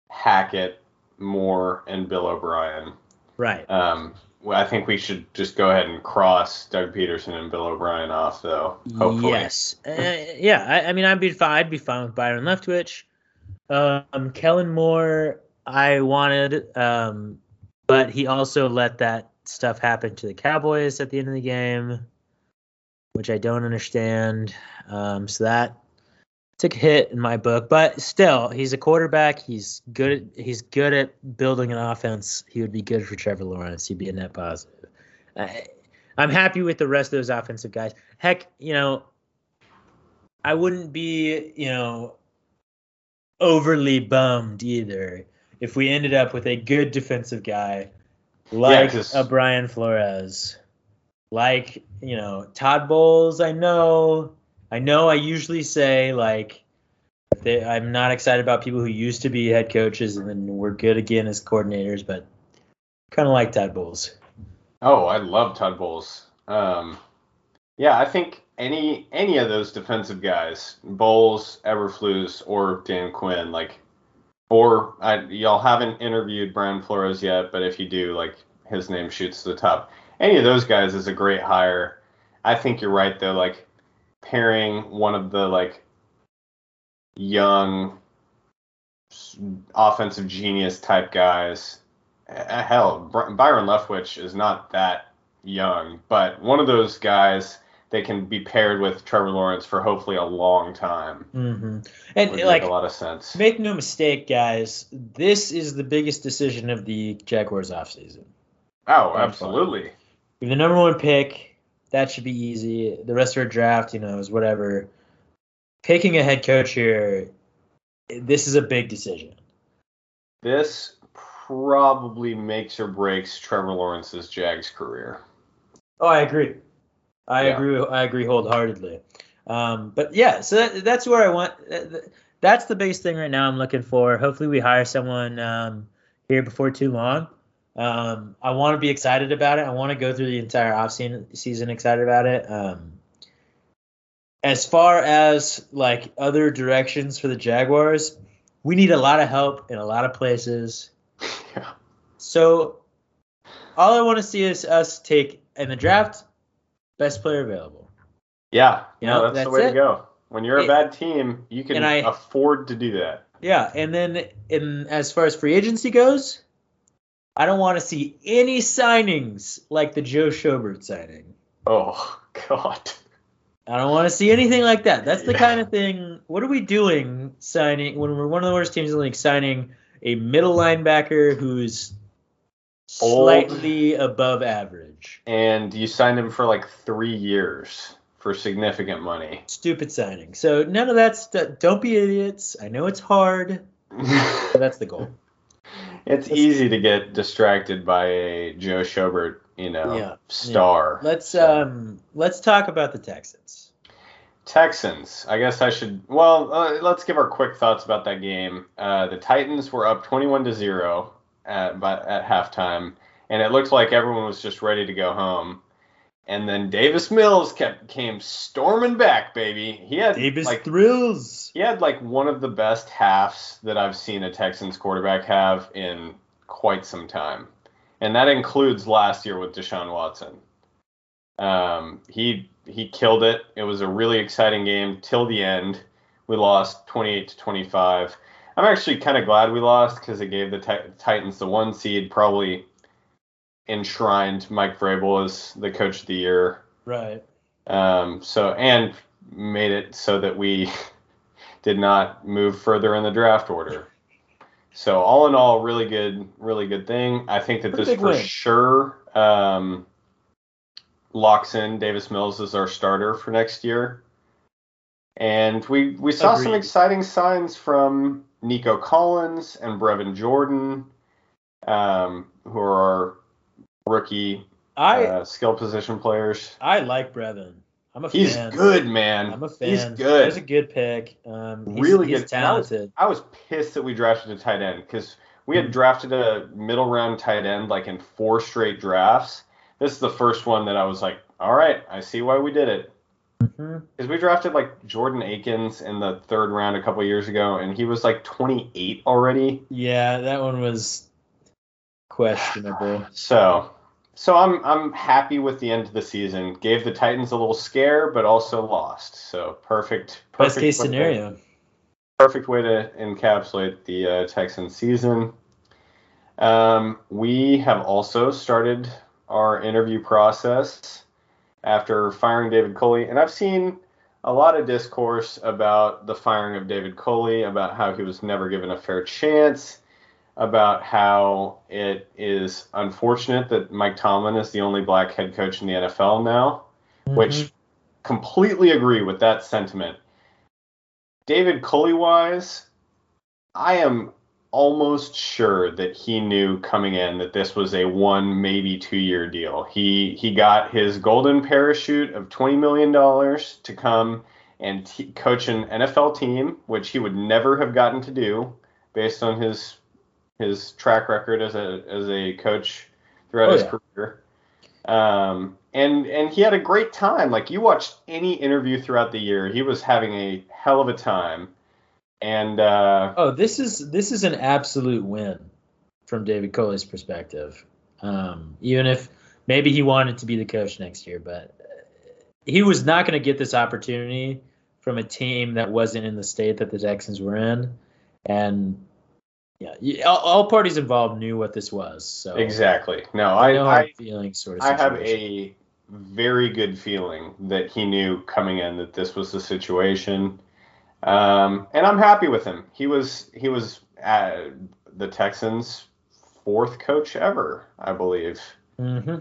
Hackett, Moore and Bill O'Brien. Right. Um, well, I think we should just go ahead and cross Doug Pederson and Bill O'Brien off, though. Hopefully. Yes. Uh, yeah. I, I, mean, I'd be fine. I'd be fine with Byron Leftwich. Um, Kellen Moore, I wanted, um, but he also let that stuff happen to the Cowboys at the end of the game, which I don't understand. Um, so that took a hit in my book, but still, he's a quarterback. He's good. At, he's good at building an offense. He would be good for Trevor Lawrence. He'd be a net positive. I, I'm happy with the rest of those offensive guys. Heck, you know, I wouldn't be, you know, overly bummed either if we ended up with a good defensive guy like yeah, a Brian Flores, like you know Todd Bowles. I know I know I usually say like I'm not excited about people who used to be head coaches and then we're good again as coordinators, but kind of like Todd Bowles. Oh, I love Todd Bowles. Um, yeah, I think any any of those defensive guys, Bowles, Eberflus, or Dan Quinn, like, or I, y'all haven't interviewed Brian Flores yet, but if you do, like, his name shoots to the top. Any of those guys is a great hire. I think you're right though. Like, pairing one of the like young offensive genius type guys. Hell, Byron Leftwich is not that young, but one of those guys they can be paired with Trevor Lawrence for hopefully a long time. Mm-hmm. And Would like a lot of sense. Make no mistake, guys. This is the biggest decision of the Jaguars offseason. Oh, absolutely. The number one pick that should be easy. The rest of our draft, you know, is whatever. Picking a head coach here, this is a big decision. This probably makes or breaks Trevor Lawrence's Jags career. Oh, I agree. I Yeah. agree. I agree wholeheartedly. Um, but yeah, so that, that's where I want. That's the biggest thing right now. I'm looking for. Hopefully, we hire someone um, here before too long. Um, I want to be excited about it. I want to go through the entire off season, excited about it. Um, as far as like other directions for the Jaguars, we need a lot of help in a lot of places. Yeah. So all I want to see is us take in the draft best player available. Yeah, You no, that's, that's the way it. to go. When you're a bad team, you can I- afford to do that. Yeah, and then in as far as free agency goes, I don't want to see any signings like the Joe Schobert signing. Oh God. I don't want to see anything like that. That's the Yeah. kind of thing. What are we doing signing when we're one of the worst teams in the league signing a middle linebacker who's Old. slightly above average? And you signed him for like three years for significant money. Stupid signing. So none of that stuff. Don't be idiots. I know it's hard, but that's the goal. it's easy to get distracted by a Joe Schobert, you know, Yeah, star. Let's So- um let's talk about the Texans. Texans. I guess I should. Well, uh, let's give our quick thoughts about that game. Uh, the Titans were up 21 to zero at by, at halftime, and it looked like everyone was just ready to go home. And then Davis Mills kept came storming back, baby. He had Davis like thrills. he had like one of the best halves that I've seen a Texans quarterback have in quite some time, and that includes last year with Deshaun Watson. Um, he he killed it. It was a really exciting game till the end. We lost 28 to 25. I'm actually kind of glad we lost because it gave the Ti- Titans the one seed, probably enshrined Mike Vrabel as the coach of the year. Right. Um, so and made it so that we did not move further in the draft order. So all in all, really good, really good thing. I think that this for win. sure um, locks in Davis Mills as our starter for next year. And we we saw some exciting signs from Nico Collins and Brevin Jordan, um, who are our rookie I uh, skill position players. I like Brevin. I'm a He's fan. good, man. I'm a fan. He's good. was a good pick. Um, he's, Really he's good. And I was- talented. I was pissed that we drafted a tight end because we Mm-hmm. had drafted a middle round tight end like in four straight drafts. This is the first one that I was like, all right, I see why we did it. Because we drafted like Jordan Akins in the third round a couple years ago, and he was like 28 already. Yeah, that one was questionable. So, so I'm I'm happy with the end of the season. Gave the Titans a little scare, but also lost. So perfect. perfect Best case way to- scenario. perfect way to encapsulate the uh, Texan season. Um, we have also started our interview process after firing David Culley, and I've seen a lot of discourse about the firing of David Culley, about how he was never given a fair chance, about how it is unfortunate that Mike Tomlin is the only black head coach in the NFL now which Mhm. completely agree with that sentiment. David Culley wise, I am almost sure that he knew coming in that this was a one maybe two year deal. He he got his golden parachute of twenty million dollars to come and t- coach an NFL team, which he would never have gotten to do based on his his track record as a as a coach throughout Oh, his yeah. career. Um, and and he had a great time. Like you watched any interview throughout the year, he was having a hell of a time. And uh, Oh, this is this is an absolute win from David Culley's perspective. Um, even if maybe he wanted to be the coach next year, but he was not going to get this opportunity from a team that wasn't in the state that the Texans were in, and yeah, all, all parties involved knew what this was. So exactly, no, I I I, feeling sort of. I have a very good feeling that he knew coming in that this was the situation. Um, and I'm happy with him. He was he was uh, the Texans' fourth coach ever, I believe. hmm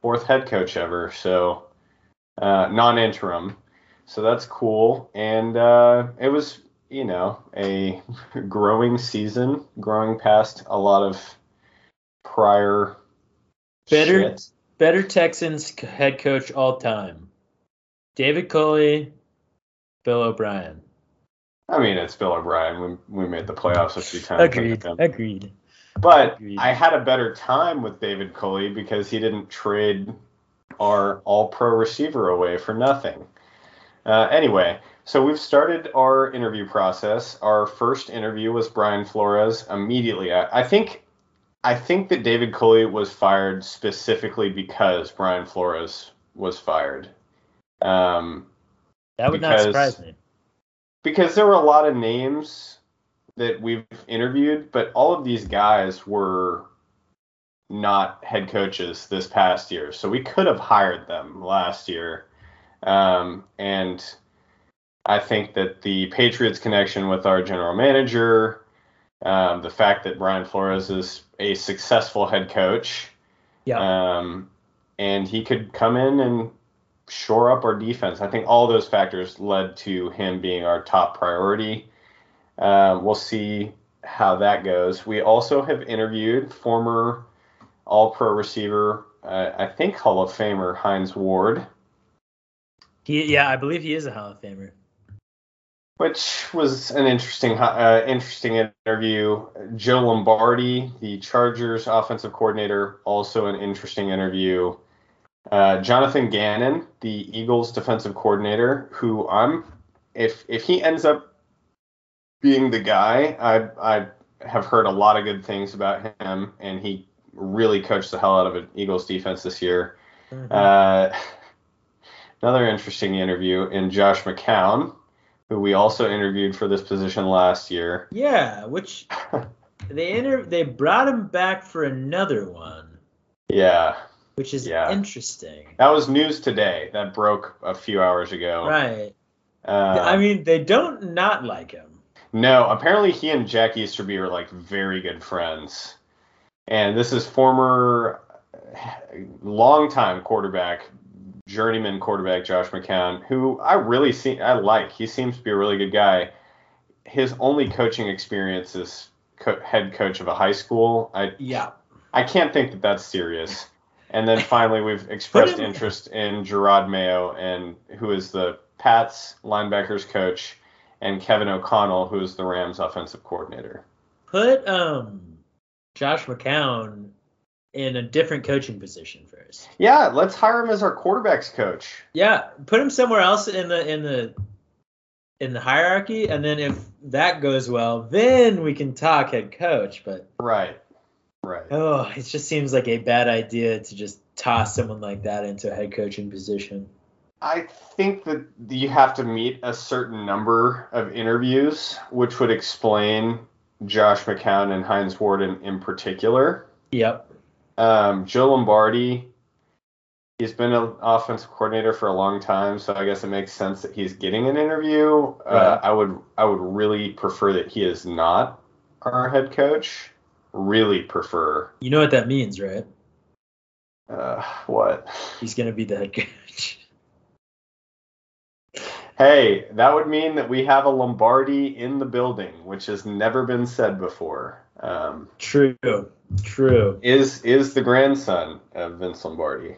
fourth head coach ever. So uh, non-interim. So that's cool, and uh, it was you know a growing season, growing past a lot of prior Better shit. better Texans head coach all time. David Culley, Bill O'Brien. I mean, it's Bill O'Brien. We, we made the playoffs a few times. Agreed. with. Um, agreed. But Agreed. I had a better time with David Culley because he didn't trade our all pro receiver away for nothing. Uh, anyway, so we've started our interview process. Our first interview was Brian Flores immediately. I, I think I think that David Culley was fired specifically because Brian Flores was fired. Um, That would not surprise me. because there were a lot of names that we've interviewed, but all of these guys were not head coaches this past year, so we could have hired them last year. Um, and I think that the Patriots connection with our general manager, um, the fact that Brian Flores is a successful head coach, Yeah. um, and he could come in and shore up our defense. I think all those factors led to him being our top priority. Um, we'll see how that goes. We also have interviewed former All Pro receiver, uh, I think Hall of Famer Hines Ward, He, yeah, I believe he is a Hall of Famer. which was an interesting uh, interesting interview. Joe Lombardi, the Chargers offensive coordinator, also an interesting interview. Uh, Jonathan Gannon, the Eagles defensive coordinator, who I'm if if he ends up being the guy, I I have heard a lot of good things about him, and he really coached the hell out of an Eagles defense this year. Uh, another interesting interview in Josh McCown, who we also interviewed for this position last year. yeah, which they inter- they brought him back for another one, Yeah, which is Yeah. interesting. that was news today. That broke a few hours ago. Right. Uh, I mean, they don't not like him. no, apparently he and Jack Easterby are like very good friends. And this is former longtime quarterback, journeyman quarterback Josh McCown, who I really see I like. He seems to be a really good guy. His only coaching experience is co- head coach of a high school. I Yeah. I can't think that that's serious. And then finally, we've expressed interest in Jerod Mayo, and who is the Pats linebackers coach, and Kevin O'Connell, who is the Rams offensive coordinator. Put um Josh McCown in a different coaching position first. Yeah, let's hire him as our quarterbacks coach. Yeah, put him somewhere else in the in the in the hierarchy, and then if that goes well, then we can talk head coach. But Right. Right. oh, it just seems like a bad idea to just toss someone like that into a head coaching position. I think that you have to meet a certain number of interviews, which would explain Josh McCown and Hines Ward in, in particular. Yep. Um, Joe Lombardi, he's been an offensive coordinator for a long time, so I guess it makes sense that he's getting an interview. Uh, Right. I would I would really prefer that he is not our head coach. Really prefer. You know what that means, right? Uh, what? He's gonna be the head coach. Hey, that would mean that we have a Lombardi in the building, which has never been said before. Um, True. True. is is the grandson of Vince Lombardi.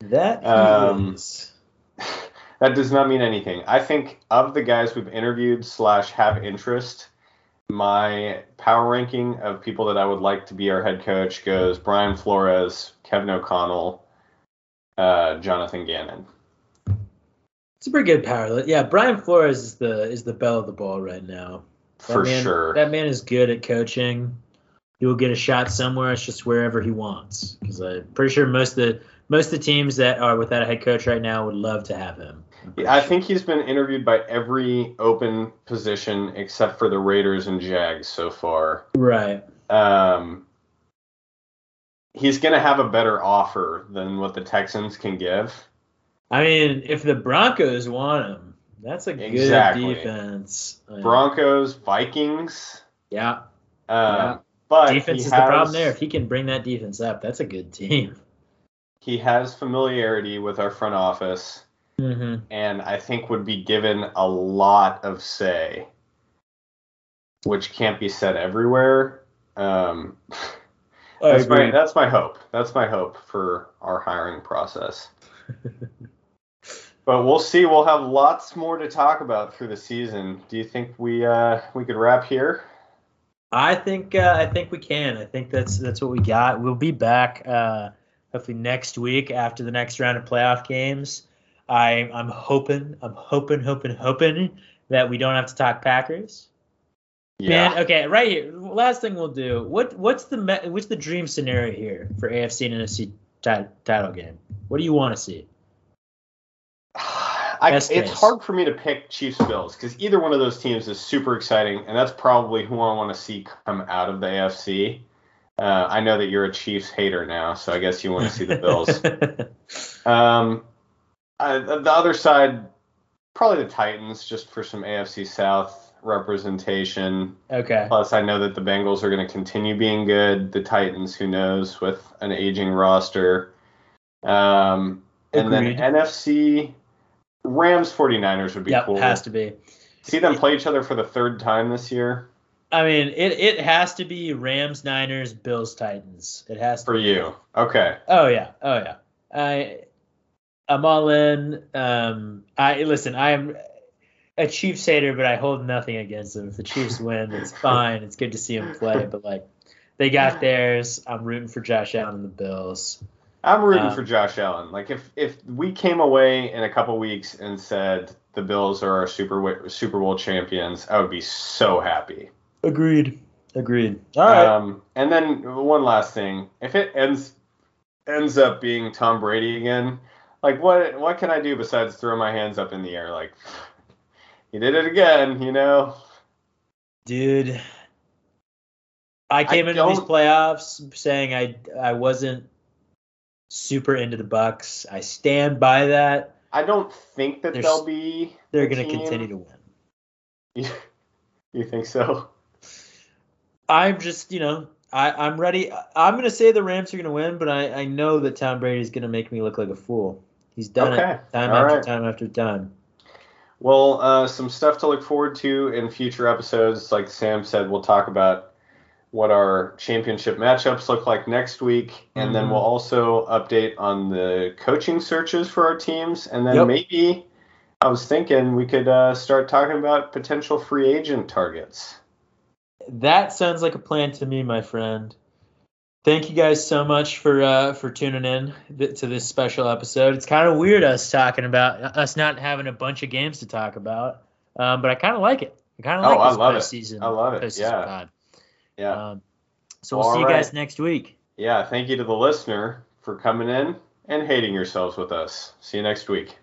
That Um, is. that does not mean anything. I think of the guys we've interviewed slash have interest, my power ranking of people that I would like to be our head coach goes Brian Flores, Kevin O'Connell, uh, Jonathan Gannon. It's a pretty good power. Yeah, Brian Flores is the is the belle of the ball right now. That For man- sure. That man is good at coaching. He will get a shot somewhere. It's just wherever he wants. Because I'm pretty sure most of the most of the teams that are without a head coach right now would love to have him. I'm I sure. think he's been interviewed by every open position except for the Raiders and Jags so far. right. Um, he's going to have a better offer than what the Texans can give. I mean, if the Broncos want him, that's a good Exactly. defense. Uh, Broncos, Vikings. Yeah, Um, Yeah. But defense is the problem there. If he can bring that defense up, that's a good team. he has familiarity with our front office, Mm-hmm. and I think would be given a lot of say, which can't be said everywhere. Um, that's my that's my hope. That's my hope for our hiring process. but we'll see. We'll have lots more to talk about through the season. Do you think we uh, we could wrap here? I think uh, I think we can. I think that's that's what we got. We'll be back uh, hopefully next week after the next round of playoff games. I I'm hoping I'm hoping hoping hoping that we don't have to talk Packers. Yeah. Man, okay, right here. Last thing we'll do. What what's the me- what's the dream scenario here for AFC and NFC ti- title game? What do you want to see? I, it's hard for me to pick Chiefs Bills because either one of those teams is super exciting, and that's probably who I want to see come out of the AFC. Uh, I know that you're a Chiefs hater now, so I guess you want to see the Bills. um, I, the other side, probably the Titans, just for some AFC South representation. okay. Plus, I know that the Bengals are going to continue being good. The Titans, who knows, with an aging roster. Um, and then NFC, Rams 49ers would be Yep, cool. has to be. See them play each other for the third time this year I mean, it it has to be Rams, Niners, Bills, Titans. It has to. for be. you. Okay. Oh yeah, oh yeah. I I'm all in. Um, I listen. I am a Chiefs hater, but I hold nothing against them. If the Chiefs win, it's fine. It's good to see them play, but like they got theirs. I'm rooting for Josh Allen and the Bills. I'm rooting Um, for Josh Allen. Like if if we came away in a couple weeks and said the Bills are our Super Super Bowl champions, I would be so happy. Agreed. Agreed. All right. Um, and then one last thing, if it ends ends up being Tom Brady again, like what what can I do besides throw my hands up in the air? Like he did it again, you know. Dude, I came into these playoffs saying I I wasn't super into the Bucs. I stand by that. I don't think that There's- they'll be. They're the going to continue to win. You, you think so? I'm just, you know, I, I'm ready. I'm going to say the Rams are going to win, but I, I know that Tom Brady is going to make me look like a fool. He's done Okay. it time All after right. time after time. Well, uh, some stuff to look forward to in future episodes. Like Sam said, we'll talk about what our championship matchups look like next week, and then Mhm. we'll also update on the coaching searches for our teams, and then Yep. maybe I was thinking we could uh, start talking about potential free agent targets. That sounds like a plan to me, my friend. Thank you guys so much for uh, for tuning in th- to this special episode. It's kind of weird us talking about us not having a bunch of games to talk about, um, but I kind of like it. I kind of Oh, like I this love it. postseason. I love it, yeah. pod. Yeah, Um, so we'll All see you guys next week. yeah. Thank you to the listener for coming in and hating yourselves with us. See you next week.